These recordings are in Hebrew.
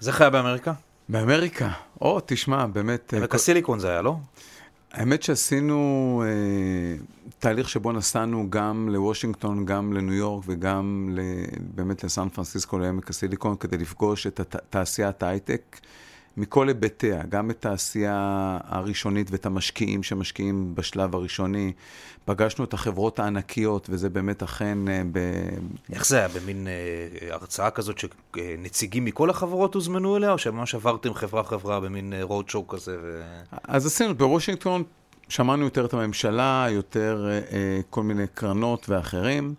אז איך היה באמריקה? באמריקה, או, תשמע, באמת... עמק הסיליקון זה היה, לא? האמת שעשינו אה, תהליך שבו נסענו גם לוושינגטון, גם לניו יורק וגם ל, באמת לסן פרנסיסקו, לעמק הסיליקון, כדי לפגוש את תעשיית ההייטק מכל היבטיה, גם את העשייה הראשונית ואת המשקיעים שמשקיעים בשלב הראשוני. פגשנו את החברות הענקיות, וזה באמת אכן... אה, ב... איך זה היה? במין אה, הרצאה כזאת שנציגים מכל החברות הוזמנו אליה, או שממש עברתם חברה-חברה במין רוד אה, שואו כזה? ו... אז עשינו, בוושינגטון שמענו יותר את הממשלה, יותר אה, אה, כל מיני קרנות ואחרים.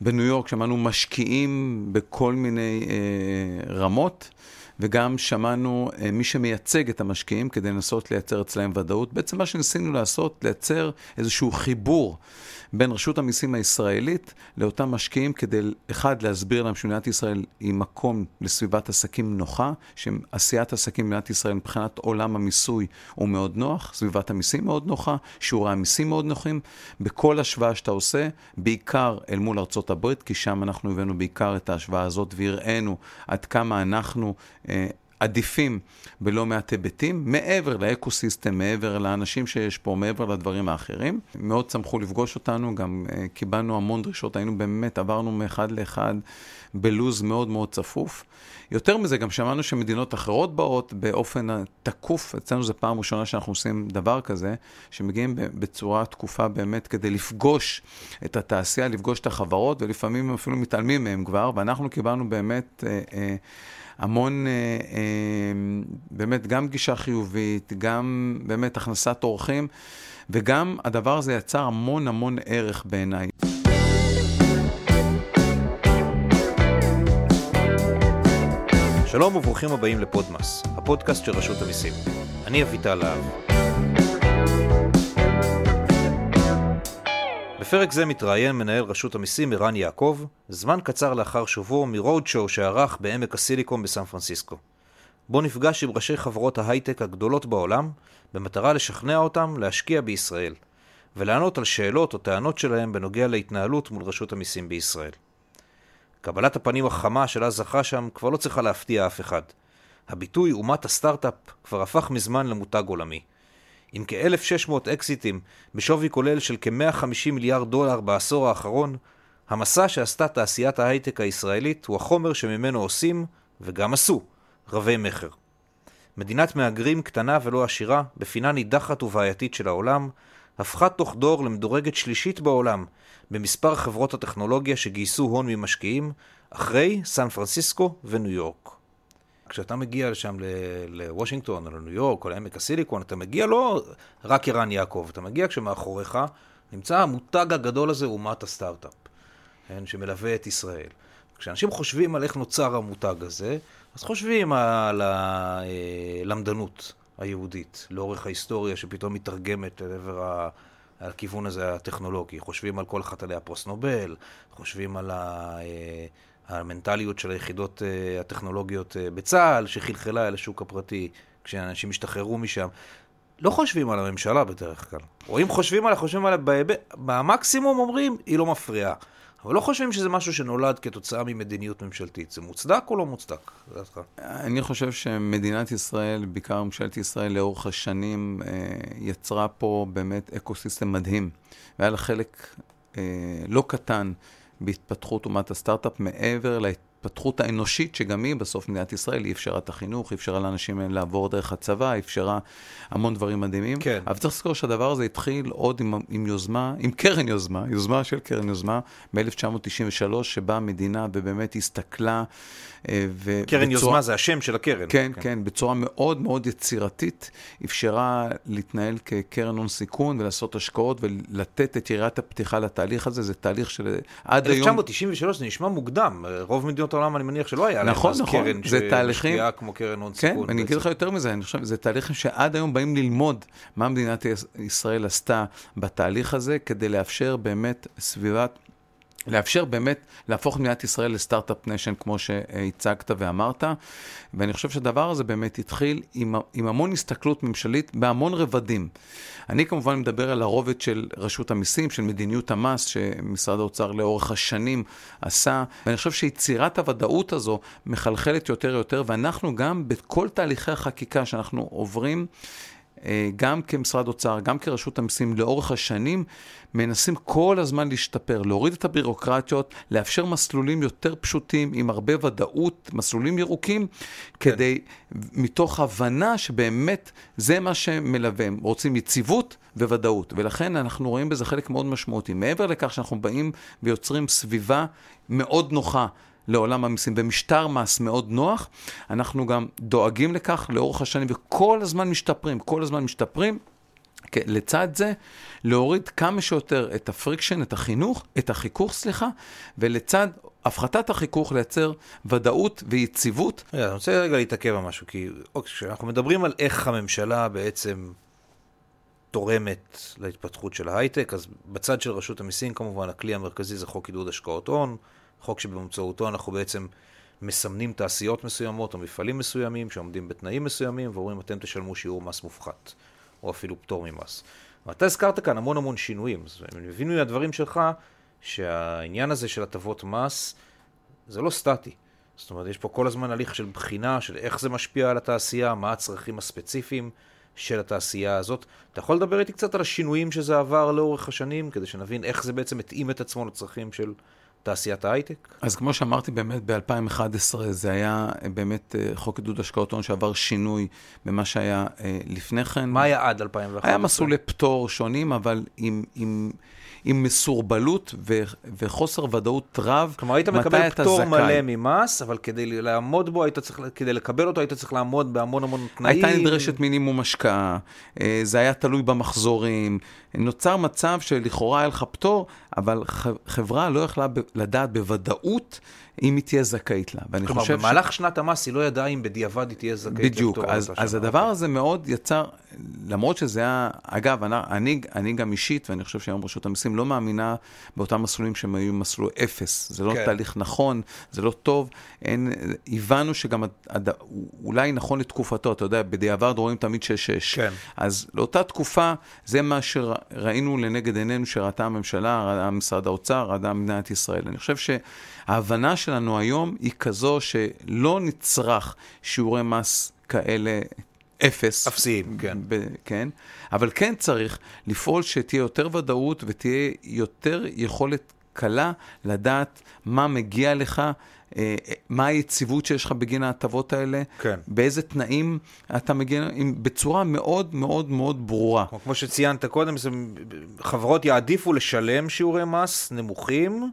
בניו יורק שמענו משקיעים בכל מיני אה, רמות. וגם שמענו uh, מי שמייצג את המשקיעים כדי לנסות לייצר אצלהם ודאות. בעצם מה שניסינו לעשות, לייצר איזשהו חיבור בין רשות המיסים הישראלית לאותם משקיעים כדי, אחד, להסביר להם שמדינת ישראל היא מקום לסביבת עסקים נוחה, שעשיית עסקים במדינת ישראל מבחינת עולם המיסוי הוא מאוד נוח, סביבת המיסים מאוד נוחה, שיעורי המיסים מאוד נוחים. בכל השוואה שאתה עושה, בעיקר אל מול ארצות הברית, כי שם אנחנו הבאנו בעיקר את ההשוואה הזאת והראינו עד כמה אנחנו... אה, עדיפים בלא מעט היבטים, מעבר לאקו-סיסטם, מעבר לאנשים שיש פה, מעבר לדברים האחרים. מאוד שמחו לפגוש אותנו, גם uh, קיבלנו המון דרישות, היינו באמת, עברנו מאחד לאחד בלוז מאוד מאוד צפוף. יותר מזה, גם שמענו שמדינות אחרות באות באופן תקוף, אצלנו זו פעם ראשונה שאנחנו עושים דבר כזה, שמגיעים בצורה תקופה באמת כדי לפגוש את התעשייה, לפגוש את החברות, ולפעמים אפילו מתעלמים מהם כבר, ואנחנו קיבלנו באמת... Uh, uh, המון, אה, אה, באמת, גם גישה חיובית, גם באמת הכנסת אורחים, וגם הדבר הזה יצר המון המון ערך בעיניי. שלום וברוכים הבאים לפודמאס, הפודקאסט של רשות המיסים. אני אביטל להב. בפרק זה מתראיין מנהל רשות המיסים ערן יעקב, זמן קצר לאחר שובו מרוד שואו שערך בעמק הסיליקון בסן פרנסיסקו. בו נפגש עם ראשי חברות ההייטק הגדולות בעולם, במטרה לשכנע אותם להשקיע בישראל, ולענות על שאלות או טענות שלהם בנוגע להתנהלות מול רשות המיסים בישראל. קבלת הפנים החמה שלה זכה שם כבר לא צריכה להפתיע אף אחד. הביטוי אומת הסטארט-אפ כבר הפך מזמן למותג עולמי. עם כ-1,600 אקזיטים בשווי כולל של כ-150 מיליארד דולר בעשור האחרון, המסע שעשתה תעשיית ההייטק הישראלית הוא החומר שממנו עושים, וגם עשו, רבי מכר. מדינת מהגרים קטנה ולא עשירה, בפינה נידחת ובעייתית של העולם, הפכה תוך דור למדורגת שלישית בעולם במספר חברות הטכנולוגיה שגייסו הון ממשקיעים, אחרי סן פרנסיסקו וניו יורק. כשאתה מגיע לשם לוושינגטון, או לניו יורק, או לעמק הסיליקון, אתה מגיע לא רק ערן יעקב, אתה מגיע כשמאחוריך נמצא המותג הגדול הזה, אומת הסטארט-אפ, כן, שמלווה את ישראל. כשאנשים חושבים על איך נוצר המותג הזה, אז חושבים על הלמדנות היהודית לאורך ההיסטוריה, שפתאום מתרגמת לעבר ה... הכיוון הזה הטכנולוגי. חושבים על כל חתלי הפוסט נובל, חושבים על ה... המנטליות של היחידות uh, הטכנולוגיות uh, בצה"ל, שחלחלה אל השוק הפרטי, כשאנשים השתחררו משם. לא חושבים על הממשלה בדרך כלל. או אם חושבים עליה, חושבים עליה במקסימום אומרים, היא לא מפריעה. אבל לא חושבים שזה משהו שנולד כתוצאה ממדיניות ממשלתית. זה מוצדק או לא מוצדק? אני חושב שמדינת ישראל, בעיקר ממשלת ישראל, לאורך השנים, אה, יצרה פה באמת ecosystem מדהים. והיה לה חלק לא קטן בהתפתחות אומת הסטארט-אפ מעבר להתפתחות האנושית, שגם היא בסוף מדינת ישראל, היא אפשרה את החינוך, היא אפשרה לאנשים לעבור דרך הצבא, היא אפשרה המון דברים מדהימים. כן. אבל צריך לזכור שהדבר הזה התחיל עוד עם, עם יוזמה, עם קרן יוזמה, יוזמה של קרן יוזמה, ב-1993, שבה המדינה ובאמת הסתכלה. אה, ו- קרן בצורה, יוזמה זה השם של הקרן. כן, כן, כן, בצורה מאוד מאוד יצירתית, אפשרה להתנהל כקרן הון סיכון ולעשות השקעות ולתת את יריית הפתיחה לתהליך הזה, זה תהליך של עד 1993 היום... 1993 זה נשמע מוקדם, רוב מדינות העולם אני מניח שלא היה נכון, להם נכון, קרן זה תהליכים... כמו קרן הון כן, סיכון. כן, אני אגיד לך יותר מזה, אני חושב, זה תהליכים שעד היום באים ללמוד מה מדינת ישראל עשתה בתהליך הזה, כדי לאפשר באמת סביבת לאפשר באמת להפוך מדינת ישראל לסטארט-אפ ניישן, כמו שהצגת ואמרת. ואני חושב שהדבר הזה באמת התחיל עם, עם המון הסתכלות ממשלית בהמון רבדים. אני כמובן מדבר על הרובד של רשות המיסים, של מדיניות המס, שמשרד האוצר לאורך השנים עשה, ואני חושב שיצירת הוודאות הזו מחלחלת יותר ויותר, ואנחנו גם בכל תהליכי החקיקה שאנחנו עוברים, גם כמשרד אוצר, גם כרשות המיסים, לאורך השנים, מנסים כל הזמן להשתפר, להוריד את הבירוקרטיות, לאפשר מסלולים יותר פשוטים, עם הרבה ודאות, מסלולים ירוקים, כן. כדי, מתוך הבנה שבאמת זה מה שמלווה. הם רוצים יציבות וודאות, ולכן אנחנו רואים בזה חלק מאוד משמעותי. מעבר לכך שאנחנו באים ויוצרים סביבה מאוד נוחה. לעולם המיסים, במשטר מס מאוד נוח, אנחנו גם דואגים לכך לאורך השנים וכל הזמן משתפרים, כל הזמן משתפרים. לצד זה, להוריד כמה שיותר את ה friction, את החינוך, את החיכוך, סליחה, ולצד הפחתת החיכוך לייצר ודאות ויציבות. רגע, אני רוצה רגע להתעכב על משהו, כי אוקיי, כשאנחנו מדברים על איך הממשלה בעצם תורמת להתפתחות של ההייטק, אז בצד של רשות המיסים כמובן הכלי המרכזי זה חוק עידוד השקעות הון, חוק שבאמצעותו אנחנו בעצם מסמנים תעשיות מסוימות או מפעלים מסוימים שעומדים בתנאים מסוימים ואומרים אתם תשלמו שיעור מס מופחת, או אפילו פטור ממס. ואתה הזכרת כאן המון המון שינויים, אז אני מבין מהדברים שלך שהעניין הזה של הטבות מס זה לא סטטי. זאת אומרת, יש פה כל הזמן הליך של בחינה של איך זה משפיע על התעשייה, מה הצרכים הספציפיים של התעשייה הזאת. אתה יכול לדבר איתי קצת על השינויים שזה עבר לאורך השנים, כדי שנבין איך זה בעצם התאים את עצמו לצרכים של תעשיית ההייטק? אז כמו שאמרתי, באמת ב-2011 זה היה אה, באמת אה, חוק עידוד השקעות הון שעבר שינוי במה שהיה אה, לפני כן. מה היה עד 2011? היה מסלולי פטור שונים, אבל עם... עם עם מסורבלות ו- וחוסר ודאות רב, כלומר, היית מקבל פטור זכאי. מלא ממס, אבל כדי לעמוד בו, היית צריך, כדי לקבל אותו, היית צריך לעמוד בהמון המון תנאים. הייתה נדרשת מינימום השקעה, זה היה תלוי במחזורים. נוצר מצב שלכאורה היה לך פטור, אבל חברה לא יכלה לדעת בוודאות אם היא תהיה זכאית לה. ואני כלומר, חושב במהלך ש... שנת המס היא לא ידעה אם בדיעבד היא תהיה זכאית בדיוק, אז, אז הדבר הזה מאוד יצר, למרות שזה היה, אגב, אני, אני גם אישית, ואני חושב שהיום רשות המיסים לא מאמינה באותם מסלולים שהם היו מסלול אפס. זה לא כן. תהליך נכון, זה לא טוב. אין, הבנו שגם, הד, אולי נכון לתקופתו, אתה יודע, בדיעבד רואים תמיד 6-6. כן. אז לאותה תקופה, זה מה שראינו לנגד עינינו שראתה הממשלה, ראה משרד האוצר, ראה מדינת ישראל. אני חושב שההבנה שלנו היום היא כזו שלא נצרך שיעורי מס כאלה אפס. אפסיים, כן. ב- כן. אבל כן צריך לפעול שתהיה יותר ודאות ותהיה יותר יכולת קלה לדעת מה מגיע לך. אה, מה היציבות שיש לך בגין ההטבות האלה, כן. באיזה תנאים אתה מגיע, בצורה מאוד מאוד מאוד ברורה. כמו שציינת קודם, חברות יעדיפו לשלם שיעורי מס נמוכים.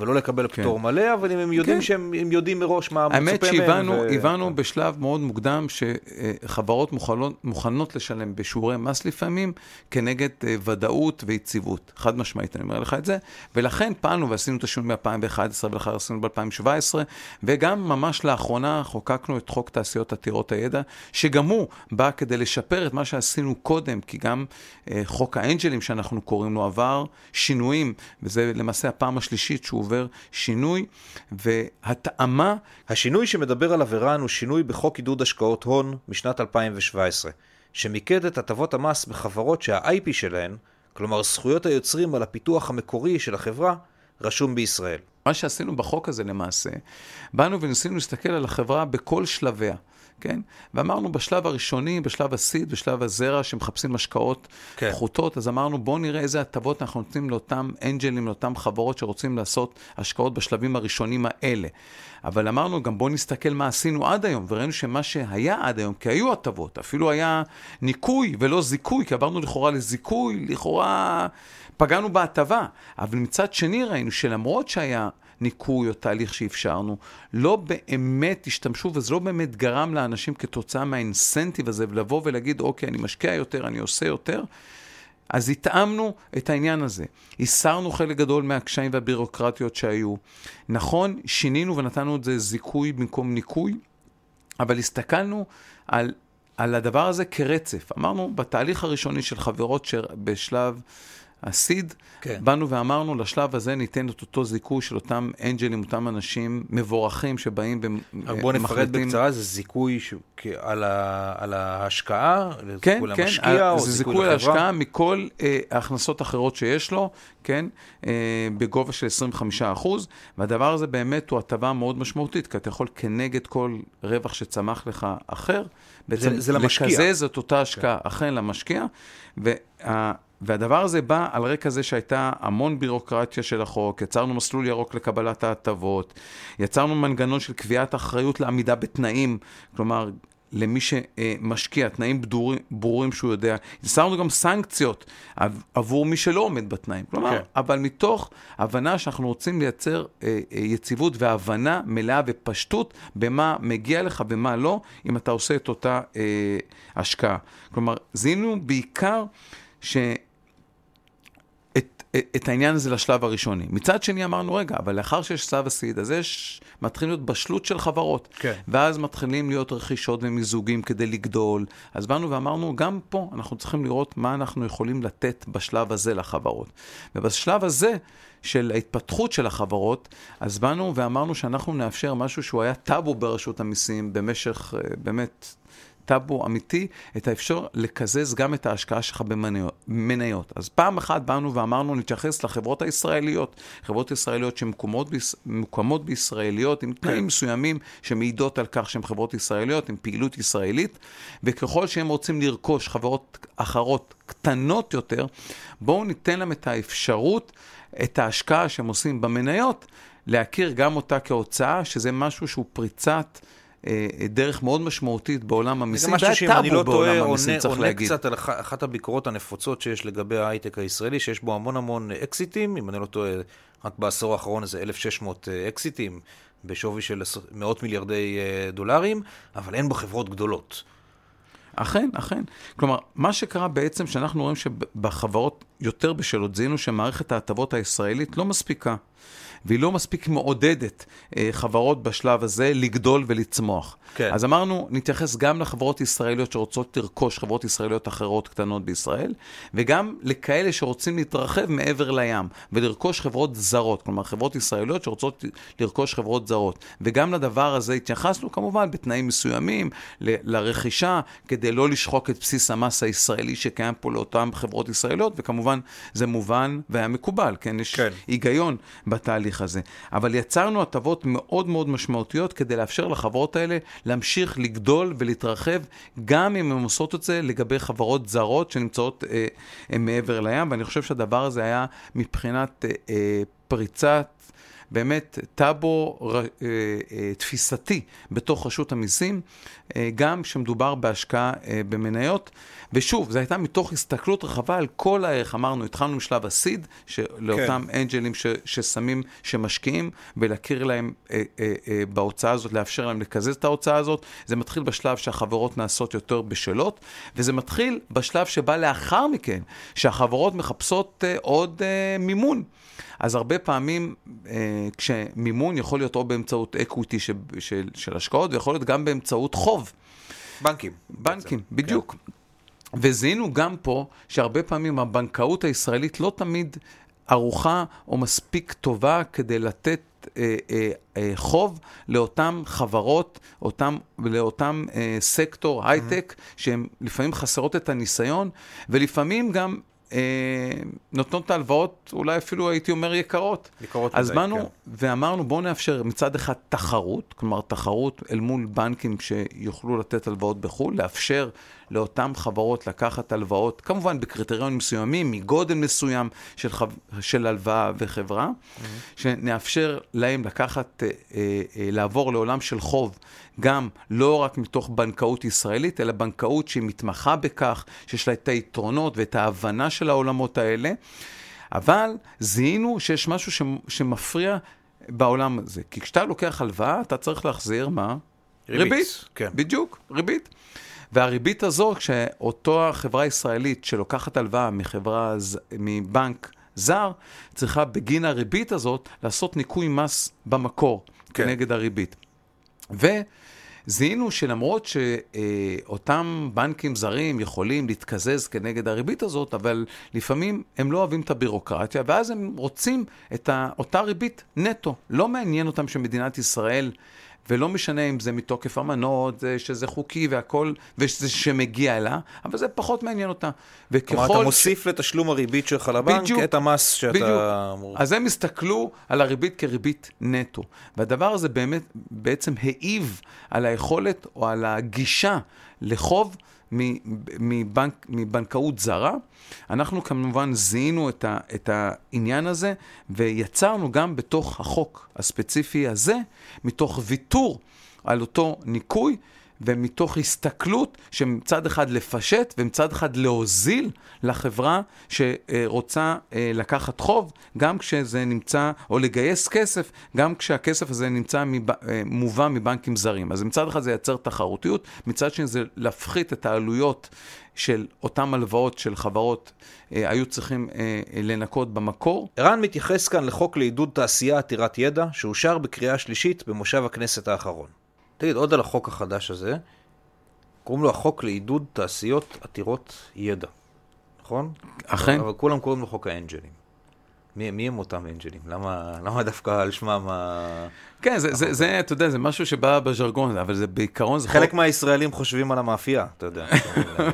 ולא לקבל כן. פטור מלא, אבל אם הם יודעים כן. שהם יודעים מראש מה מצופה מהם. האמת שהבנו ו... הבנו בשלב מאוד מוקדם שחברות מוכנות, מוכנות לשלם בשיעורי מס לפעמים כנגד אה, ודאות ויציבות. חד משמעית, אני אומר לך את זה. ולכן פעלנו ועשינו את השינוי ב-2011 ולאחר עשינו ב-2017, וגם ממש לאחרונה חוקקנו את חוק תעשיות עתירות הידע, שגם הוא בא כדי לשפר את מה שעשינו קודם, כי גם אה, חוק האנג'לים שאנחנו קוראים לו עבר שינויים, וזה למעשה הפעם השלישית שהוא עובר שינוי והתאמה. השינוי שמדבר עליו ערן הוא שינוי בחוק עידוד השקעות הון משנת 2017, שמיקד את הטבות המס בחברות שה-IP שלהן, כלומר זכויות היוצרים על הפיתוח המקורי של החברה, רשום בישראל. מה שעשינו בחוק הזה למעשה, באנו וניסינו להסתכל על החברה בכל שלביה. כן? ואמרנו בשלב הראשוני, בשלב הסיד, בשלב הזרע, שמחפשים השקעות כן. פחותות, אז אמרנו בואו נראה איזה הטבות אנחנו נותנים לאותם אנג'לים, לאותם חברות שרוצים לעשות השקעות בשלבים הראשונים האלה. אבל אמרנו גם בואו נסתכל מה עשינו עד היום, וראינו שמה שהיה עד היום, כי היו הטבות, אפילו היה ניקוי ולא זיכוי, כי עברנו לכאורה לזיכוי, לכאורה פגענו בהטבה. אבל מצד שני ראינו שלמרות שהיה ניקוי או תהליך שאפשרנו, לא באמת השתמשו, וזה לא באמת גרם לאנשים כתוצאה מהאינסנטיב הזה, לבוא ולהגיד, אוקיי, אני משקיע יותר, אני עושה יותר. אז התאמנו את העניין הזה. הסרנו חלק גדול מהקשיים והבירוקרטיות שהיו. נכון, שינינו ונתנו את זה זיכוי במקום ניקוי, אבל הסתכלנו על, על הדבר הזה כרצף. אמרנו, בתהליך הראשוני של חברות שבשלב הסיד, כן. באנו ואמרנו, לשלב הזה ניתן את אותו זיכוי של אותם אנג'לים, אותם אנשים מבורכים שבאים רק בוא נפרט ומחליטים... בקצרה, זה זיכוי ש... על, ה... על ההשקעה, כן, כן, למשקיע, או זה זיכוי לחברה? להשקעה מכל אה, ההכנסות האחרות שיש לו, כן, אה, בגובה של 25%, והדבר הזה באמת הוא הטבה מאוד משמעותית, כי אתה יכול כנגד כל רווח שצמח לך אחר, בעצם זה למשקיע. כן. לקזז את אותה השקעה אכן למשקיע, וה, והדבר הזה בא על רקע זה שהייתה המון בירוקרטיה של החוק, יצרנו מסלול ירוק לקבלת ההטבות, יצרנו מנגנון של קביעת אחריות לעמידה בתנאים, כלומר, למי שמשקיע, תנאים בדורים, ברורים שהוא יודע. יצרנו גם סנקציות עב- עבור מי שלא עומד בתנאים. כלומר, כן. כן. אבל מתוך הבנה שאנחנו רוצים לייצר אה, אה, יציבות והבנה מלאה ופשטות במה מגיע לך ומה לא, אם אתה עושה את אותה אה, השקעה. כלומר, זיהינו בעיקר ש... את, העניין הזה לשלב הראשוני. מצד שני אמרנו, רגע, אבל לאחר שיש שלב הסיד, אז יש, מתחילים להיות בשלות של חברות. כן. ואז מתחילים להיות רכישות ומיזוגים כדי לגדול. אז באנו ואמרנו, גם פה אנחנו צריכים לראות מה אנחנו יכולים לתת בשלב הזה לחברות. ובשלב הזה של ההתפתחות של החברות, אז באנו ואמרנו שאנחנו נאפשר משהו שהוא היה טאבו ברשות המיסים במשך אה, באמת... טאבו אמיתי, את האפשר לקזז גם את ההשקעה שלך במניות. אז פעם אחת באנו ואמרנו, נתייחס לחברות הישראליות, חברות ישראליות שמוקמות ביש... מוקמות בישראליות, עם תנאים מסוימים שמעידות על כך שהן חברות ישראליות, עם פעילות ישראלית, וככל שהם רוצים לרכוש חברות אחרות קטנות יותר, בואו ניתן להם את האפשרות, את ההשקעה שהם עושים במניות, להכיר גם אותה כהוצאה, שזה משהו שהוא פריצת... אה, דרך מאוד משמעותית בעולם זה המיסים, שאם אני לא טאבו בעולם טועה, המיסים, עונה, צריך עונה להגיד. קצת על אח- אחת הביקורות הנפוצות שיש לגבי ההייטק הישראלי, שיש בו המון המון אקזיטים, אם אני לא טועה, רק בעשור האחרון איזה 1,600 אקזיטים, בשווי של מאות מיליארדי אה, דולרים, אבל אין בו חברות גדולות. אכן, אכן. כלומר, מה שקרה בעצם, שאנחנו רואים שבחברות יותר בשלות, זיהינו שמערכת ההטבות הישראלית לא מספיקה. והיא לא מספיק מעודדת אה, חברות בשלב הזה לגדול ולצמוח. כן. אז אמרנו, נתייחס גם לחברות ישראליות שרוצות לרכוש חברות ישראליות אחרות קטנות בישראל, וגם לכאלה שרוצים להתרחב מעבר לים ולרכוש חברות זרות, כלומר חברות ישראליות שרוצות לרכוש חברות זרות. וגם לדבר הזה התייחסנו כמובן בתנאים מסוימים ל- לרכישה, כדי לא לשחוק את בסיס המס הישראלי שקיים פה לאותן חברות ישראליות, וכמובן זה מובן והיה מקובל, כן? יש כן. היגיון בתהליך הזה. אבל יצרנו הטבות מאוד מאוד משמעותיות כדי לאפשר לחברות האלה להמשיך לגדול ולהתרחב, גם אם הן עושות את זה לגבי חברות זרות שנמצאות אה, מעבר לים, ואני חושב שהדבר הזה היה מבחינת אה, אה, פריצת... באמת טאבו אה, אה, תפיסתי בתוך רשות המיסים, אה, גם כשמדובר בהשקעה במניות. ושוב, זו הייתה מתוך הסתכלות רחבה על כל הערך. אמרנו, התחלנו משלב הסיד, לאותם כן. אנג'לים ש, ששמים, שמשקיעים, ולהכיר להם אה, אה, אה, בהוצאה הזאת, לאפשר להם לקזז את ההוצאה הזאת. זה מתחיל בשלב שהחברות נעשות יותר בשלות, וזה מתחיל בשלב שבא לאחר מכן, שהחברות מחפשות אה, עוד אה, מימון. אז הרבה פעמים אה, כשמימון יכול להיות או באמצעות equity של, של, של השקעות, ויכול להיות גם באמצעות חוב. בנקים. בנקים, בעצם. בדיוק. כן. וזיהינו גם פה שהרבה פעמים הבנקאות הישראלית לא תמיד ערוכה או מספיק טובה כדי לתת אה, אה, אה, חוב לאותן חברות, אותם, לאותם אה, סקטור הייטק, mm-hmm. שהן לפעמים חסרות את הניסיון, ולפעמים גם נותנות את ההלוואות, אולי אפילו הייתי אומר יקרות. יקרות אז באנו כן. ואמרנו, בואו נאפשר מצד אחד תחרות, כלומר תחרות אל מול בנקים שיוכלו לתת הלוואות בחו"ל, לאפשר לאותן חברות לקחת הלוואות, כמובן בקריטריונים מסוימים, מגודל מסוים של, חו... של הלוואה וחברה, mm-hmm. שנאפשר להם לקחת, אה, אה, לעבור לעולם של חוב, גם לא רק מתוך בנקאות ישראלית, אלא בנקאות שהיא מתמחה בכך, שיש לה את היתרונות ואת ההבנה של העולמות האלה. אבל זיהינו שיש משהו ש... שמפריע בעולם הזה. כי כשאתה לוקח הלוואה, אתה צריך להחזיר מה? ריבית, ריבית. כן. בדיוק, ריבית. והריבית הזו, כשאותו החברה הישראלית שלוקחת הלוואה מחברה, מבנק זר, צריכה בגין הריבית הזאת לעשות ניכוי מס במקור כן. כנגד הריבית. ו... זיהינו שלמרות שאותם בנקים זרים יכולים להתקזז כנגד הריבית הזאת, אבל לפעמים הם לא אוהבים את הבירוקרטיה, ואז הם רוצים את אותה ריבית נטו. לא מעניין אותם שמדינת ישראל... ולא משנה אם זה מתוקף אמנות, שזה חוקי והכול, וזה שמגיע אליה, אבל זה פחות מעניין אותה. וככל... כלומר, אתה מוסיף ש... לתשלום הריבית שלך לבנק בדיוק, את המס שאתה... בדיוק. אז הם הסתכלו על הריבית כריבית נטו. והדבר הזה באמת, בעצם העיב על היכולת או על הגישה לחוב מבנק, מבנקאות זרה. אנחנו כמובן זיהינו את, ה, את העניין הזה ויצרנו גם בתוך החוק הספציפי הזה, מתוך ויתור על אותו ניכוי, ומתוך הסתכלות שמצד אחד לפשט ומצד אחד להוזיל לחברה שרוצה אה, לקחת חוב, גם כשזה נמצא, או לגייס כסף, גם כשהכסף הזה נמצא, מב, אה, מובא מבנקים זרים. אז מצד אחד זה ייצר תחרותיות, מצד שני זה להפחית את העלויות של אותן הלוואות של חברות אה, היו צריכים אה, לנקות במקור. ערן מתייחס כאן לחוק לעידוד תעשייה עתירת ידע, שאושר בקריאה שלישית במושב הכנסת האחרון. תגיד, עוד על החוק החדש הזה, קוראים לו החוק לעידוד תעשיות עתירות ידע, נכון? אכן. אבל כולם קוראים לו חוק האנג'לים. מי, מי הם אותם אנג'לים? למה, למה דווקא על שמם ה... כן, זה, זה, זה, אתה יודע, זה משהו שבא בז'רגון, אבל זה בעיקרון זה חלק חוק... מהישראלים חושבים על המאפייה, אתה יודע.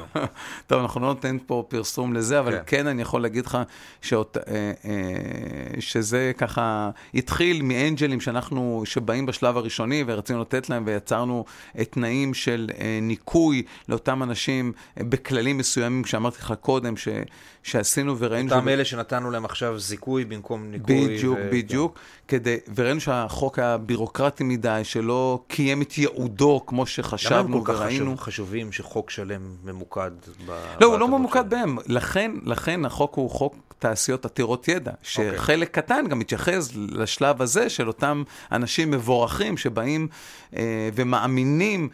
טוב, אנחנו לא נותן פה פרסום לזה, אבל כן, כן אני יכול להגיד לך שאות, אה, אה, שזה ככה התחיל מאנג'לים שאנחנו, שבאים בשלב הראשוני ורצינו לתת להם ויצרנו תנאים של אה, ניקוי לאותם אנשים בכללים מסוימים, שאמרתי לך קודם, ש, שעשינו וראינו... אותם אלה שנתנו להם עכשיו זיכוי במקום ניקוי. בדיוק, ו... בדיוק. כן. כדי, וראינו שהחוק היה בירוקרטי מדי, שלא קיים את ייעודו כמו שחשבנו וראינו. למה הם כל כך חשובים שחוק שלם ממוקד ב... לא, הוא לא ממוקד בהם. לכן, לכן החוק הוא חוק תעשיות עתירות ידע, אוקיי. שחלק okay. קטן גם מתייחס לשלב הזה של אותם אנשים מבורכים שבאים אה, ומאמינים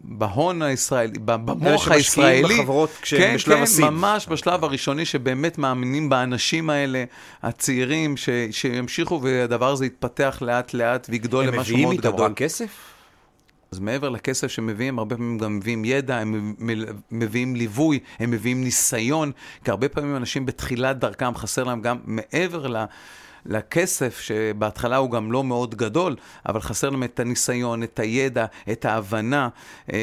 בהון הישראלי, במוח הישראלי. אלה שמשקיעים בחברות כשהם כן, בשלב כן, הסיד. כן, ממש בשלב הראשוני, שבאמת מאמינים באנשים האלה, הצעירים, ש, שימשיכו והדבר הזה יתפתח לאט-לאט ויגדול למשהו מאוד גדול. הם מביאים איתם רק כסף? אז מעבר לכסף שמביאים, הרבה פעמים גם מביאים ידע, הם מביאים ליווי, הם מביאים ניסיון, כי הרבה פעמים אנשים בתחילת דרכם חסר להם גם מעבר ל... לכסף, שבהתחלה הוא גם לא מאוד גדול, אבל חסר להם את הניסיון, את הידע, את ההבנה, אה,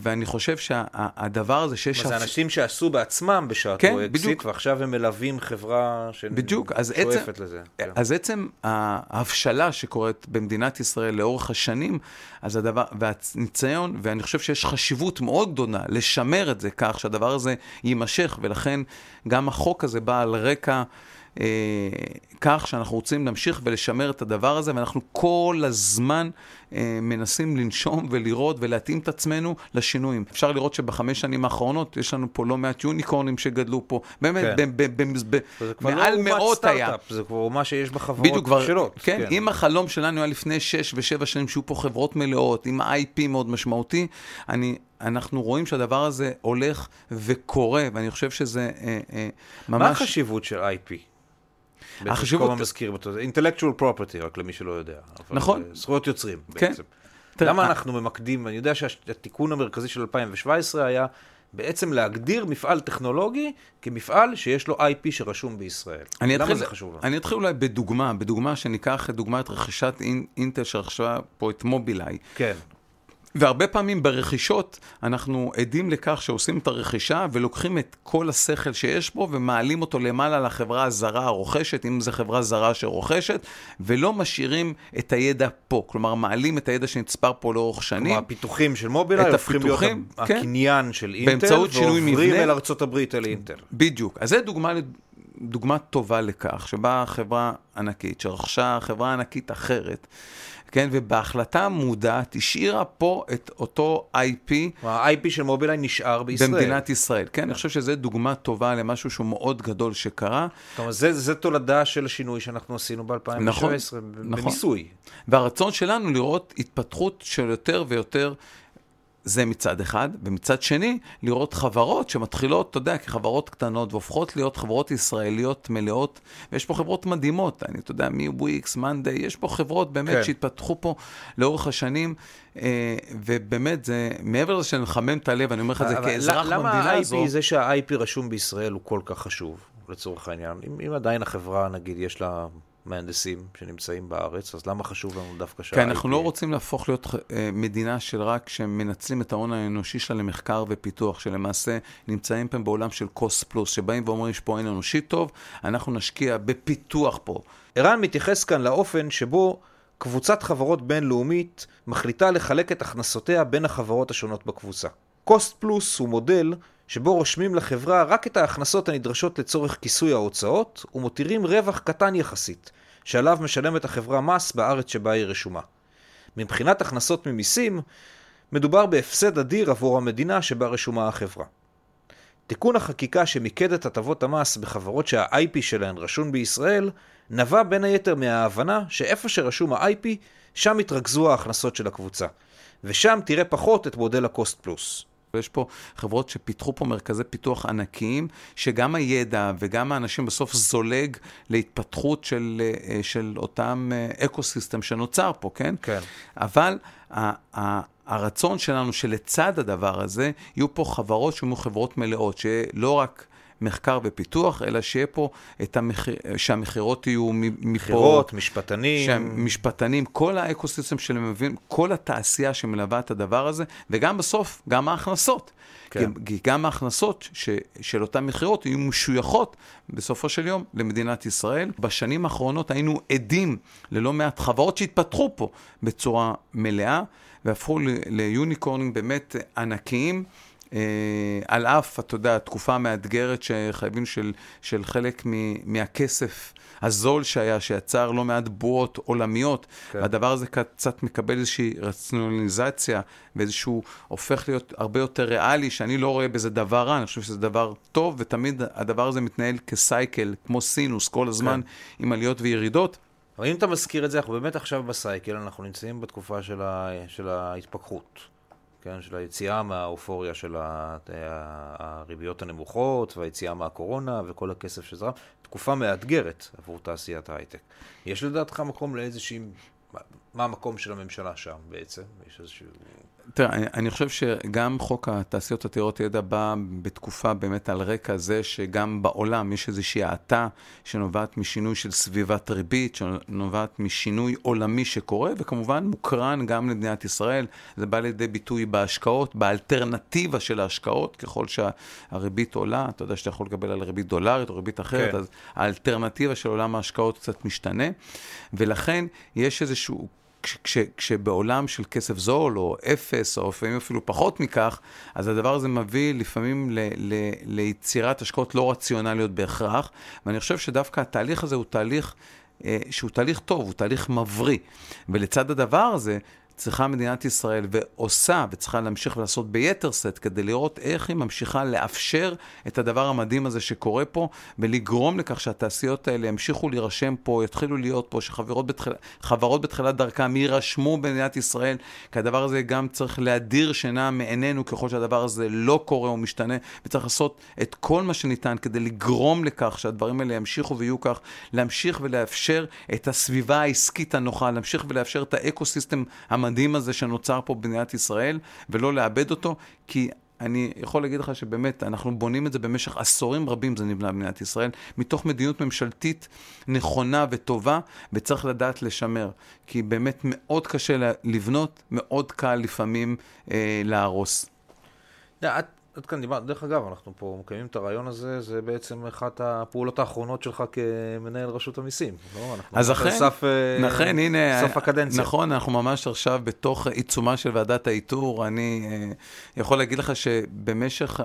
ואני חושב שהדבר הזה שיש... זה אנשים שעשו בעצמם בשעתו כן, אקזיט, בדיוק. ועכשיו הם מלווים חברה ששואפת לזה. כן. אז עצם ההבשלה שקורית במדינת ישראל לאורך השנים, אז הדבר, והניסיון, ואני חושב שיש חשיבות מאוד גדולה לשמר את זה כך שהדבר הזה יימשך, ולכן גם החוק הזה בא על רקע... אה, כך שאנחנו רוצים להמשיך ולשמר את הדבר הזה, ואנחנו כל הזמן אה, מנסים לנשום ולראות ולהתאים את עצמנו לשינויים. אפשר לראות שבחמש שנים האחרונות יש לנו פה לא מעט יוניקורנים שגדלו פה, באמת, כן. מעל לא מאות היה. זה כבר מה שיש בחברות שלו. כן, כן, אם החלום שלנו היה לפני שש ושבע שנים שיהיו פה חברות מלאות, עם IP מאוד משמעותי, אני... אנחנו רואים שהדבר הזה הולך וקורה, ואני חושב שזה אה, אה, ממש... מה החשיבות של IP? החשיבות... כל מזכיר אותו, זה intellectual property, רק למי שלא יודע. נכון. זכויות יוצרים כן. בעצם. למה אה- אנחנו ממקדים, אני יודע שהתיקון המרכזי של 2017 היה בעצם להגדיר מפעל טכנולוגי כמפעל שיש לו IP שרשום בישראל. למה אתחיל, זה חשוב? אני אתחיל אולי בדוגמה, בדוגמה שניקח את רכישת אינטל שרכשה פה את מובילאיי. כן. והרבה פעמים ברכישות אנחנו עדים לכך שעושים את הרכישה ולוקחים את כל השכל שיש בו ומעלים אותו למעלה לחברה הזרה הרוכשת, אם זו חברה זרה שרוכשת, ולא משאירים את הידע פה. כלומר, מעלים את הידע שנצפר פה לאורך שנים. כלומר, הפיתוחים של מובילאיי הופכים להיות כן, הקניין של אינטל, ועוברים אל ארצות הברית אל אינטל. בדיוק. אז זו דוגמה דוגמה טובה לכך, שבאה חברה ענקית, שרכשה חברה ענקית אחרת, כן, ובהחלטה מודעת השאירה פה את אותו IP. ה-IP של מובילאיי נשאר בישראל. במדינת ישראל, כן, אני חושב שזו דוגמה טובה למשהו שהוא מאוד גדול שקרה. זאת אומרת, זה תולדה של השינוי שאנחנו עשינו ב-2017, נכון, במיסוי. נכון. והרצון שלנו לראות התפתחות של יותר ויותר זה מצד אחד, ומצד שני, לראות חברות שמתחילות, אתה יודע, כחברות קטנות, והופכות להיות חברות ישראליות מלאות, ויש פה חברות מדהימות, אני, אתה יודע, מוויקס, מאנדיי, יש פה חברות באמת כן. שהתפתחו פה לאורך השנים, אה, ובאמת, זה, מעבר לזה שאני מחמם את הלב, אני אומר לך את זה כאזרח במדינה הזו. למה זה שה-IP רשום בישראל הוא כל כך חשוב, לצורך העניין? אם, אם עדיין החברה, נגיד, יש לה מהנדסים שנמצאים בארץ, אז למה חשוב לנו דווקא שה-IP? כי אנחנו לא רוצים להפוך להיות אה, מדינה של רק שמנצלים את ההון האנושי שלה למחקר ופיתוח, שלמעשה נמצאים פה בעולם של קוסט פלוס, שבאים ואומרים שפה אין אנושי טוב, אנחנו נשקיע בפיתוח פה. ערן מתייחס כאן לאופן שבו קבוצת חברות בינלאומית מחליטה לחלק את הכנסותיה בין החברות השונות בקבוצה. קוסט פלוס הוא מודל שבו רושמים לחברה רק את ההכנסות הנדרשות לצורך כיסוי ההוצאות, ומותירים רווח קטן יחסית, שעליו משלמת החברה מס בארץ שבה היא רשומה. מבחינת הכנסות ממיסים, מדובר בהפסד אדיר עבור המדינה שבה רשומה החברה. תיקון החקיקה שמיקד את הטבות המס בחברות שה-IP שלהן רשום בישראל, נבע בין היתר מההבנה שאיפה שרשום ה-IP, שם יתרכזו ההכנסות של הקבוצה, ושם תראה פחות את מודל הקוסט פלוס. ויש פה חברות שפיתחו פה מרכזי פיתוח ענקיים, שגם הידע וגם האנשים בסוף זולג להתפתחות של, אה, של אותם ecosystem שנוצר פה, כן? כן. אבל הרצון שלנו שלצד הדבר הזה, יהיו פה חברות שיהיו חברות מלאות, שלא רק... מחקר ופיתוח, אלא שיהיה פה את המחיר, שהמכירות יהיו מפה... מכירות, משפטנים. משפטנים, כל ה ecosystem שלהם מבין, כל התעשייה שמלווה את הדבר הזה, וגם בסוף, גם ההכנסות. כן. כי גם ההכנסות ש, של אותן מכירות יהיו משויכות בסופו של יום למדינת ישראל. בשנים האחרונות היינו עדים ללא מעט חברות שהתפתחו פה בצורה מלאה, והפכו ליוניקורנים באמת ענקיים. אה, על אף, אתה יודע, התקופה המאתגרת שחייבים של, של חלק מ, מהכסף הזול שהיה, שיצר לא מעט בועות עולמיות, כן. הדבר הזה קצת מקבל איזושהי רציונליזציה, ואיזשהו הופך להיות הרבה יותר ריאלי, שאני לא רואה בזה דבר רע, אני חושב שזה דבר טוב, ותמיד הדבר הזה מתנהל כסייקל, כמו סינוס, כל הזמן כן. עם עליות וירידות. אבל אם אתה מזכיר את זה, אנחנו באמת עכשיו בסייקל, אנחנו נמצאים בתקופה של, ה... של ההתפכחות. כן, של היציאה מהאופוריה של הריביות הנמוכות והיציאה מהקורונה וכל הכסף שזרם, תקופה מאתגרת עבור תעשיית ההייטק. יש לדעתך מקום לאיזושהי, מה המקום של הממשלה שם בעצם? יש איזשהו... תראה, אני, אני חושב שגם חוק התעשיות עתירות ידע בא בתקופה באמת על רקע זה שגם בעולם יש איזושהי האטה שנובעת משינוי של סביבת ריבית, שנובעת משינוי עולמי שקורה, וכמובן מוקרן גם למדינת ישראל. זה בא לידי ביטוי בהשקעות, באלטרנטיבה של ההשקעות, ככל שהריבית עולה, אתה יודע שאתה יכול לקבל על ריבית דולרית או ריבית אחרת, כן. אז האלטרנטיבה של עולם ההשקעות קצת משתנה, ולכן יש איזשהו... כש, כש, כשבעולם של כסף זול, או אפס, או לפעמים אפילו פחות מכך, אז הדבר הזה מביא לפעמים ל, ל, ליצירת השקעות לא רציונליות בהכרח, ואני חושב שדווקא התהליך הזה הוא תהליך... אה, שהוא תהליך טוב, הוא תהליך מבריא. ולצד הדבר הזה, צריכה מדינת ישראל ועושה וצריכה להמשיך ולעשות ביתר שאת כדי לראות איך היא ממשיכה לאפשר את הדבר המדהים הזה שקורה פה ולגרום לכך שהתעשיות האלה ימשיכו להירשם פה, יתחילו להיות פה, שחברות בתחיל... בתחילת דרכם יירשמו במדינת ישראל, כי הדבר הזה גם צריך להדיר שינה מעינינו ככל שהדבר הזה לא קורה או משתנה, וצריך לעשות את כל מה שניתן כדי לגרום לכך שהדברים האלה ימשיכו ויהיו כך, להמשיך ולאפשר את הסביבה העסקית הנוחה, להמשיך ולאפשר את האקו-סיסטם המדהים. המדהים הזה שנוצר פה במדינת ישראל, ולא לאבד אותו, כי אני יכול להגיד לך שבאמת, אנחנו בונים את זה במשך עשורים רבים, זה נבנה במדינת ישראל, מתוך מדיניות ממשלתית נכונה וטובה, וצריך לדעת לשמר. כי באמת מאוד קשה לבנות, מאוד קל לפעמים אה, להרוס. את עד כאן דיברת, דרך אגב, אנחנו פה מקיימים את הרעיון הזה, זה בעצם אחת הפעולות האחרונות שלך כמנהל רשות המיסים, לא? אז אכן, סף, נכן, הנה, סוף הקדנציה. נכון, אנחנו ממש עכשיו בתוך עיצומה של ועדת האיתור. אני אה, יכול להגיד לך שבמשך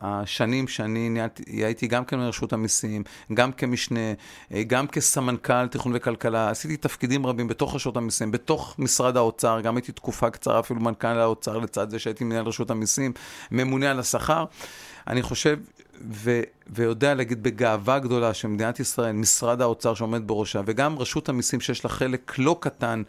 השנים שאני ניהלתי, הייתי גם כמנהל רשות המיסים, גם כמשנה, אה, גם כסמנכ"ל תכנון וכלכלה, עשיתי תפקידים רבים בתוך רשות המיסים, בתוך משרד האוצר, גם הייתי תקופה קצרה אפילו מנכ"ל האוצר לצד זה שהייתי מנהל רשות המיסים, ממונה על השכר. אני חושב ו, ויודע להגיד בגאווה גדולה שמדינת ישראל, משרד האוצר שעומד בראשה, וגם רשות המיסים שיש לה חלק לא קטן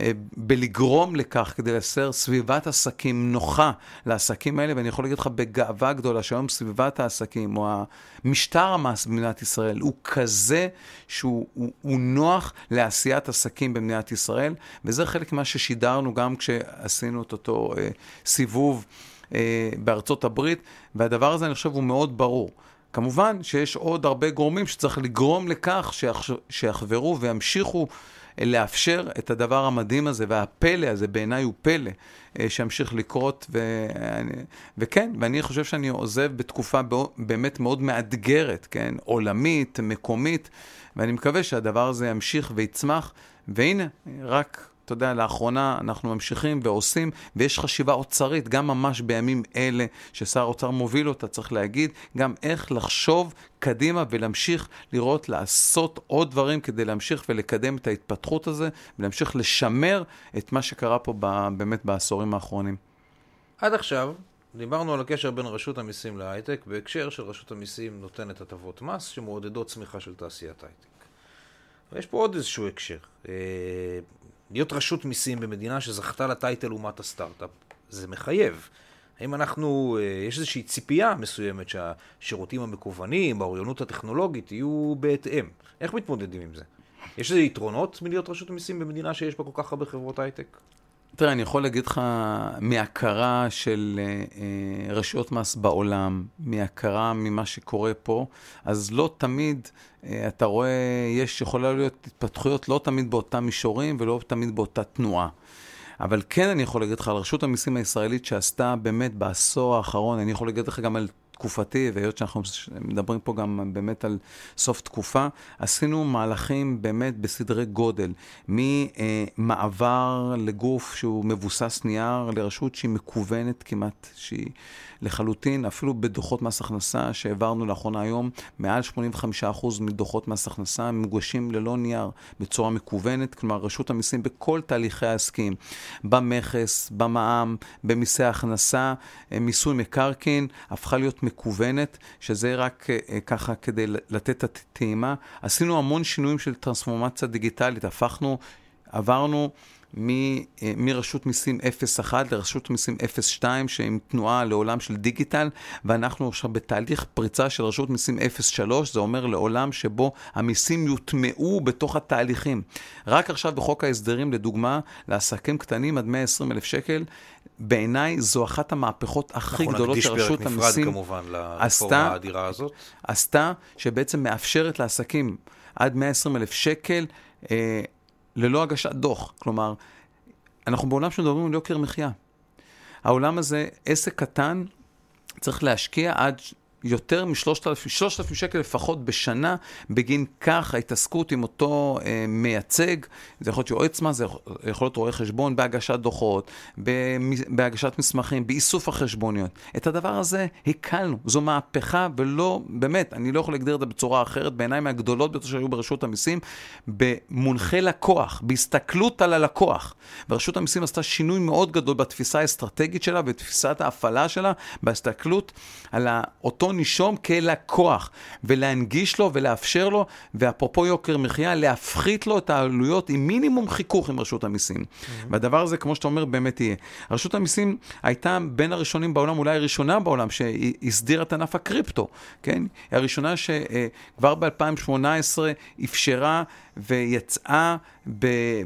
אה, בלגרום לכך כדי לייצר סביבת עסקים נוחה לעסקים האלה, ואני יכול להגיד לך בגאווה גדולה שהיום סביבת העסקים, או משטר המס במדינת ישראל, הוא כזה שהוא הוא, הוא נוח לעשיית עסקים במדינת ישראל, וזה חלק ממה ששידרנו גם כשעשינו את אותו אה, סיבוב. אה, בארצות הברית, והדבר הזה אני חושב הוא מאוד ברור. כמובן שיש עוד הרבה גורמים שצריך לגרום לכך שיחברו וימשיכו אה, לאפשר את הדבר המדהים הזה, והפלא הזה בעיניי הוא פלא, אה, שימשיך לקרות. ו... וכן, ואני חושב שאני עוזב בתקופה באמת מאוד מאתגרת, כן? עולמית, מקומית, ואני מקווה שהדבר הזה ימשיך ויצמח. והנה, רק אתה יודע, לאחרונה אנחנו ממשיכים ועושים, ויש חשיבה אוצרית, גם ממש בימים אלה ששר האוצר מוביל אותה, צריך להגיד, גם איך לחשוב קדימה ולהמשיך לראות, לעשות עוד דברים כדי להמשיך ולקדם את ההתפתחות הזה, ולהמשיך לשמר את מה שקרה פה באמת בעשורים האחרונים. עד עכשיו דיברנו על הקשר בין רשות המיסים להייטק, בהקשר של רשות המיסים נותנת הטבות מס שמעודדות צמיחה של תעשיית הייטק. ויש פה עוד איזשהו הקשר. להיות רשות מיסים במדינה שזכתה לטייטל אומת הסטארט-אפ, זה מחייב. האם אנחנו, אה, יש איזושהי ציפייה מסוימת שהשירותים המקוונים, האוריינות הטכנולוגית יהיו בהתאם. איך מתמודדים עם זה? יש איזה יתרונות מלהיות רשות מיסים במדינה שיש בה כל כך הרבה חברות הייטק? תראה, אני יכול להגיד לך מהכרה של אה, רשויות מס בעולם, מהכרה ממה שקורה פה, אז לא תמיד אה, אתה רואה, יש, יכולה להיות התפתחויות לא תמיד באותם מישורים ולא תמיד באותה תנועה. אבל כן אני יכול להגיד לך על רשות המיסים הישראלית שעשתה באמת בעשור האחרון, אני יכול להגיד לך גם על תקופתי, והיות שאנחנו מדברים פה גם באמת על סוף תקופה, עשינו מהלכים באמת בסדרי גודל, ממעבר לגוף שהוא מבוסס נייר לרשות שהיא מקוונת כמעט, שהיא לחלוטין, אפילו בדוחות מס הכנסה שהעברנו לאחרונה היום, מעל 85% מדוחות מס הכנסה מוגשים ללא נייר, בצורה מקוונת, כלומר רשות המיסים בכל תהליכי העסקים, במכס, במע"מ, במיסי הכנסה, אה, מיסוי מקרקעין, הפכה להיות מקוונת, שזה רק אה, ככה כדי לתת את הטעימה. עשינו המון שינויים של טרנספורמציה דיגיטלית, הפכנו, עברנו אה, מרשות מיסים 01 לרשות מיסים 02, שהם תנועה לעולם של דיגיטל, ואנחנו עכשיו בתהליך פריצה של רשות מיסים 03, זה אומר לעולם שבו המיסים יוטמעו בתוך התהליכים. רק עכשיו בחוק ההסדרים, לדוגמה, לעסקים קטנים עד 120 אלף שקל, בעיניי זו אחת המהפכות הכי גדולות שרשות המיסים עשתה. אנחנו נקדיש פרק נפרד כמובן לרפורמה האדירה הזאת. עשתה, שבעצם מאפשרת לעסקים עד 120 אלף שקל, אה, ללא הגשת דוח. כלומר, אנחנו בעולם שמדברים על יוקר מחיה. העולם הזה, עסק קטן, צריך להשקיע עד יותר מ-3,000 שקל לפחות בשנה בגין כך ההתעסקות עם אותו אה, מייצג, זה יכול להיות יועץ מס, זה יכול להיות רואה חשבון בהגשת דוחות, בהגשת מסמכים, באיסוף החשבוניות. את הדבר הזה הקלנו, זו מהפכה ולא, באמת, אני לא יכול להגדיר את זה בצורה אחרת, בעיניי מהגדולות ביותר שהיו ברשות המיסים, במונחי לקוח, בהסתכלות על הלקוח. ורשות המיסים עשתה שינוי מאוד גדול בתפיסה האסטרטגית שלה, בתפיסת ההפעלה שלה, בהסתכלות על אותו נישום כלקוח, ולהנגיש לו ולאפשר לו, ואפרופו יוקר מחיה, להפחית לו את העלויות עם מינימום חיכוך עם רשות המיסים. Mm-hmm. והדבר הזה, כמו שאתה אומר, באמת יהיה. רשות המיסים הייתה בין הראשונים בעולם, אולי הראשונה בעולם, שהסדירה את ענף הקריפטו, כן? היא הראשונה שכבר ב-2018 אפשרה ויצאה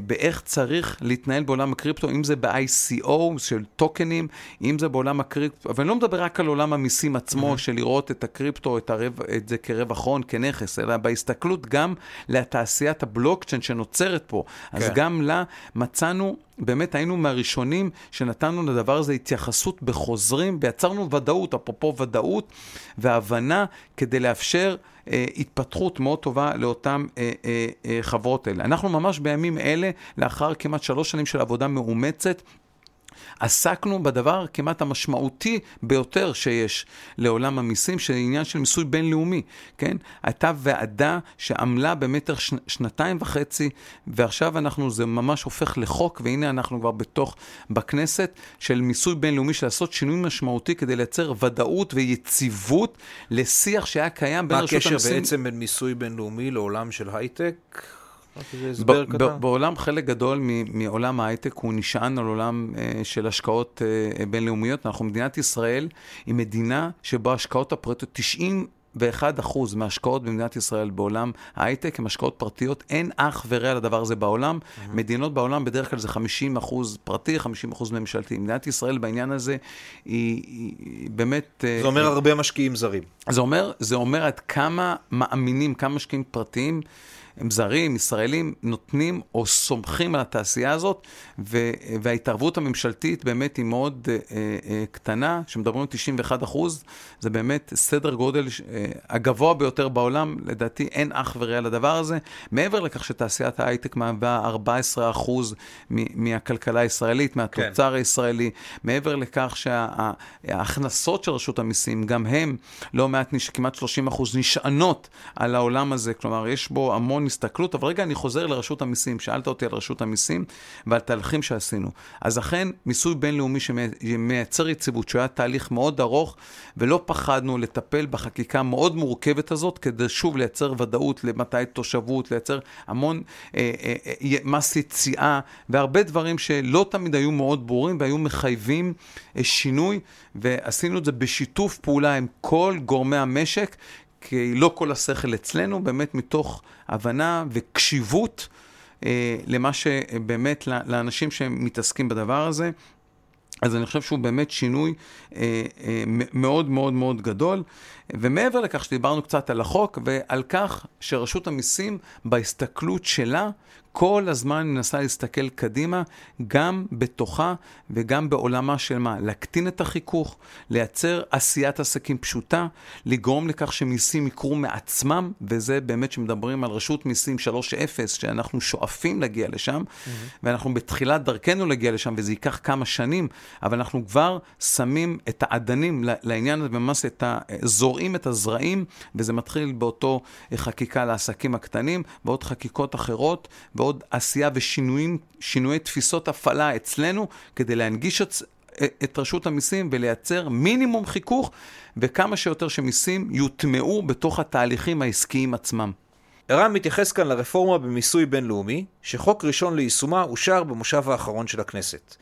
באיך צריך להתנהל בעולם הקריפטו, אם זה ב-ICO של טוקנים, אם זה בעולם הקריפטו, אבל אני לא מדבר רק על עולם המיסים עצמו, mm-hmm. של לראות את הקריפטו, את, הרב, את זה כרווח הון, כנכס, אלא בהסתכלות גם לתעשיית הבלוקצ'יין שנוצרת פה. כן. אז גם לה מצאנו... באמת היינו מהראשונים שנתנו לדבר הזה התייחסות בחוזרים ויצרנו ודאות, אפרופו ודאות והבנה כדי לאפשר אה, התפתחות מאוד טובה לאותן אה, אה, אה, חברות האלה. אנחנו ממש בימים אלה, לאחר כמעט שלוש שנים של עבודה מאומצת, עסקנו בדבר כמעט המשמעותי ביותר שיש לעולם המיסים, שזה עניין של מיסוי בינלאומי, כן? הייתה ועדה שעמלה במשך ש... שנתיים וחצי, ועכשיו אנחנו, זה ממש הופך לחוק, והנה אנחנו כבר בתוך, בכנסת, של מיסוי בינלאומי, של לעשות שינוי משמעותי כדי לייצר ודאות ויציבות לשיח שהיה קיים בין רשות המיסים... מה הקשר בעצם בין מיסוי בינלאומי לעולם של הייטק? בעולם חלק גדול מעולם ההייטק הוא נשען על עולם uh, של השקעות uh, בינלאומיות. אנחנו, מדינת ישראל היא מדינה שבה השקעות הפרטיות, 90 ו-1% מההשקעות במדינת ישראל בעולם ההייטק הן השקעות פרטיות, אין אח ורע לדבר הזה בעולם. Mm-hmm. מדינות בעולם בדרך כלל זה 50% פרטי, 50% ממשלתי. מדינת ישראל בעניין הזה היא, היא באמת... אה, זה אומר היא, הרבה משקיעים זרים. זה אומר, זה אומר עד כמה מאמינים, כמה משקיעים פרטיים. הם זרים, ישראלים, נותנים או סומכים על התעשייה הזאת, ו- וההתערבות הממשלתית באמת היא מאוד אה, אה, קטנה, כשמדברים על 91 אחוז, זה באמת סדר גודל אה, הגבוה ביותר בעולם, לדעתי אין אח ורע לדבר הזה. מעבר לכך שתעשיית ההייטק מהווה 14 אחוז מהכלכלה הישראלית, מהתוצר כן. הישראלי, מעבר לכך שההכנסות של רשות המיסים, גם הם לא מעט, כמעט 30 אחוז, נשענות על העולם הזה, כלומר, יש בו המון הסתכלות, אבל רגע, אני חוזר לרשות המיסים. שאלת אותי על רשות המיסים ועל תהליכים שעשינו. אז אכן, מיסוי בינלאומי שמייצר יציבות, שהוא היה תהליך מאוד ארוך, ולא פחדנו לטפל בחקיקה המאוד מורכבת הזאת, כדי שוב לייצר ודאות למתי תושבות, לייצר המון אה, אה, אה, מס יציאה, והרבה דברים שלא תמיד היו מאוד ברורים והיו מחייבים אה, שינוי, ועשינו את זה בשיתוף פעולה עם כל גורמי המשק. כי לא כל השכל אצלנו, באמת מתוך הבנה וקשיבות אה, למה שבאמת, לאנשים שמתעסקים בדבר הזה. אז אני חושב שהוא באמת שינוי אה, אה, מאוד מאוד מאוד גדול. ומעבר לכך שדיברנו קצת על החוק ועל כך שרשות המיסים בהסתכלות שלה כל הזמן מנסה להסתכל קדימה, גם בתוכה וגם בעולמה של מה? להקטין את החיכוך, לייצר עשיית עסקים פשוטה, לגרום לכך שמיסים יקרו מעצמם, וזה באמת שמדברים על רשות מיסים 3.0, שאנחנו שואפים להגיע לשם, mm-hmm. ואנחנו בתחילת דרכנו להגיע לשם, וזה ייקח כמה שנים, אבל אנחנו כבר שמים את העדנים לעניין הזה, וממש את ה... זורעים את הזרעים, וזה מתחיל באותו חקיקה לעסקים הקטנים, ועוד חקיקות אחרות, ועוד עשייה ושינויי תפיסות הפעלה אצלנו, כדי להנגיש את, את רשות המיסים ולייצר מינימום חיכוך, וכמה שיותר שמיסים יוטמעו בתוך התהליכים העסקיים עצמם. ערן מתייחס כאן לרפורמה במיסוי בינלאומי, שחוק ראשון ליישומה אושר במושב האחרון של הכנסת.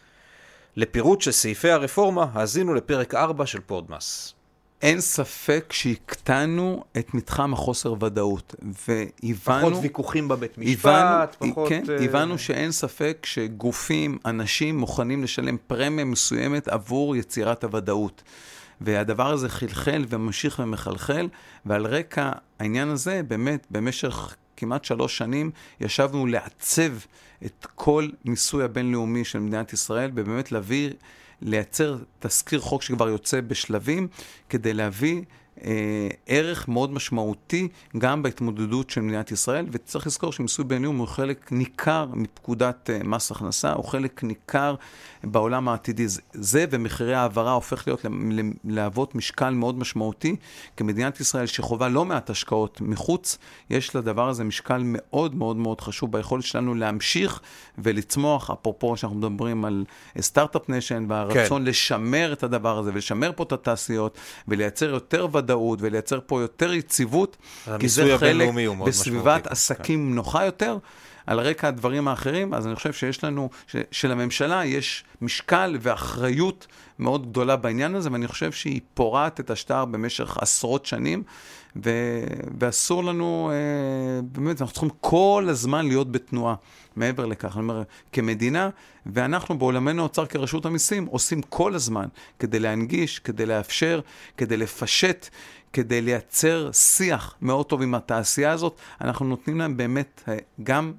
לפירוט של סעיפי הרפורמה, האזינו לפרק 4 של פודמאס. אין ספק שהקטנו את מתחם החוסר ודאות, והבנו... פחות ויכוחים בבית משפט, הבנו, פחות... כן, uh... הבנו שאין ספק שגופים, אנשים מוכנים לשלם פרמיה מסוימת עבור יצירת הוודאות. והדבר הזה חלחל וממשיך ומחלחל, ועל רקע העניין הזה, באמת, במשך כמעט שלוש שנים ישבנו לעצב את כל מיסוי הבינלאומי של מדינת ישראל, ובאמת להביא לייצר תזכיר חוק שכבר יוצא בשלבים, כדי להביא ערך מאוד משמעותי גם בהתמודדות של מדינת ישראל, וצריך לזכור שמיסוי בינלאומי הוא חלק ניכר מפקודת אה, מס הכנסה, הוא חלק ניכר בעולם העתידי. זה ומחירי ההעברה הופך להיות להוות משקל מאוד משמעותי, כי מדינת ישראל שחובה לא מעט השקעות מחוץ, יש לדבר הזה משקל מאוד מאוד מאוד חשוב ביכולת שלנו להמשיך ולצמוח, אפרופו שאנחנו מדברים על Start-Up Nation והרצון כן. לשמר את הדבר הזה ולשמר פה את התעשיות ולייצר יותר ודאות. ודאות ולייצר פה יותר יציבות, כי זה חלק בסביבת עסקים כן. נוחה יותר. על רקע הדברים האחרים, אז אני חושב שיש לנו, ש, שלממשלה יש משקל ואחריות מאוד גדולה בעניין הזה, ואני חושב שהיא פורעת את השטר במשך עשרות שנים, ו, ואסור לנו, אה, באמת, אנחנו צריכים כל הזמן להיות בתנועה. מעבר לכך, אני אומר, כמדינה, ואנחנו בעולמנו האוצר כרשות המיסים עושים כל הזמן כדי להנגיש, כדי לאפשר, כדי לפשט, כדי לייצר שיח מאוד טוב עם התעשייה הזאת. אנחנו נותנים להם באמת אה, גם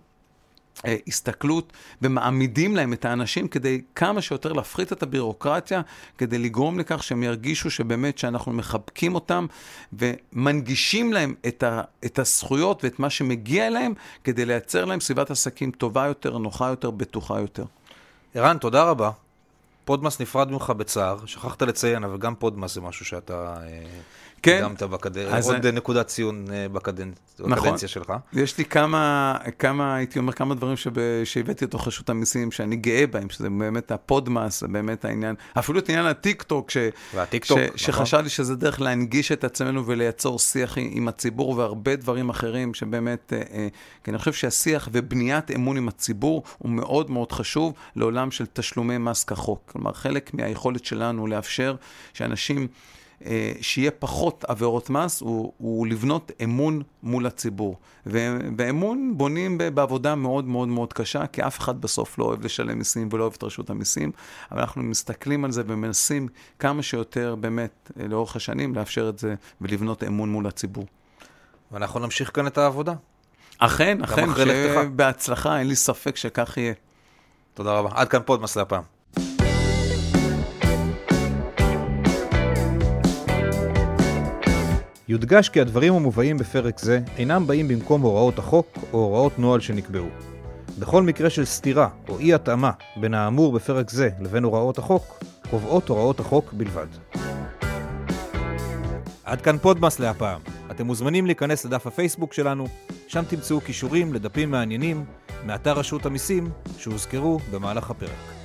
הסתכלות ומעמידים להם את האנשים כדי כמה שיותר להפחית את הבירוקרטיה, כדי לגרום לכך שהם ירגישו שבאמת שאנחנו מחבקים אותם ומנגישים להם את, ה, את הזכויות ואת מה שמגיע להם, כדי לייצר להם סביבת עסקים טובה יותר, נוחה יותר, בטוחה יותר. ערן, תודה רבה. פודמאס נפרד ממך בצער, שכחת לציין, אבל גם פודמאס זה משהו שאתה... כן. הקדמת בקדנציה, עוד אני... נקודת ציון אה, בקדנ... נכון. בקדנציה שלך. יש לי כמה, כמה, הייתי אומר, כמה דברים שב, שהבאתי לתוך רשות המיסים, שאני גאה בהם, שזה באמת הפודמאס, באמת העניין, אפילו את עניין הטיקטוק, ש, והטיקטוק, ש, נכון. שחשבתי שזה דרך להנגיש את עצמנו וליצור שיח עם הציבור והרבה דברים אחרים, שבאמת, אה, אה, כי אני חושב שהשיח ובניית אמון עם הציבור הוא מאוד מאוד חשוב לעולם של תשלומי מס כחוק. כלומר, חלק מהיכולת שלנו לאפשר שאנשים... אה, שיהיה פחות עבירות מס, הוא, הוא לבנות אמון מול הציבור. ו, ואמון בונים בעבודה מאוד מאוד מאוד קשה, כי אף אחד בסוף לא אוהב לשלם מיסים ולא אוהב את רשות המיסים, אבל אנחנו מסתכלים על זה ומנסים כמה שיותר באמת לאורך השנים לאפשר את זה ולבנות אמון מול הציבור. ואנחנו נמשיך כאן את העבודה. אכן, אכן, שבהצלחה, אין לי ספק שכך יהיה. תודה רבה. עד כאן פודמאס להפעם. יודגש כי הדברים המובאים בפרק זה אינם באים במקום הוראות החוק או הוראות נוהל שנקבעו. בכל מקרה של סתירה או אי התאמה בין האמור בפרק זה לבין הוראות החוק, קובעות הוראות החוק בלבד. עד כאן פודמאס להפעם. אתם מוזמנים להיכנס לדף הפייסבוק שלנו, שם תמצאו קישורים לדפים מעניינים מאתר רשות המיסים שהוזכרו במהלך הפרק.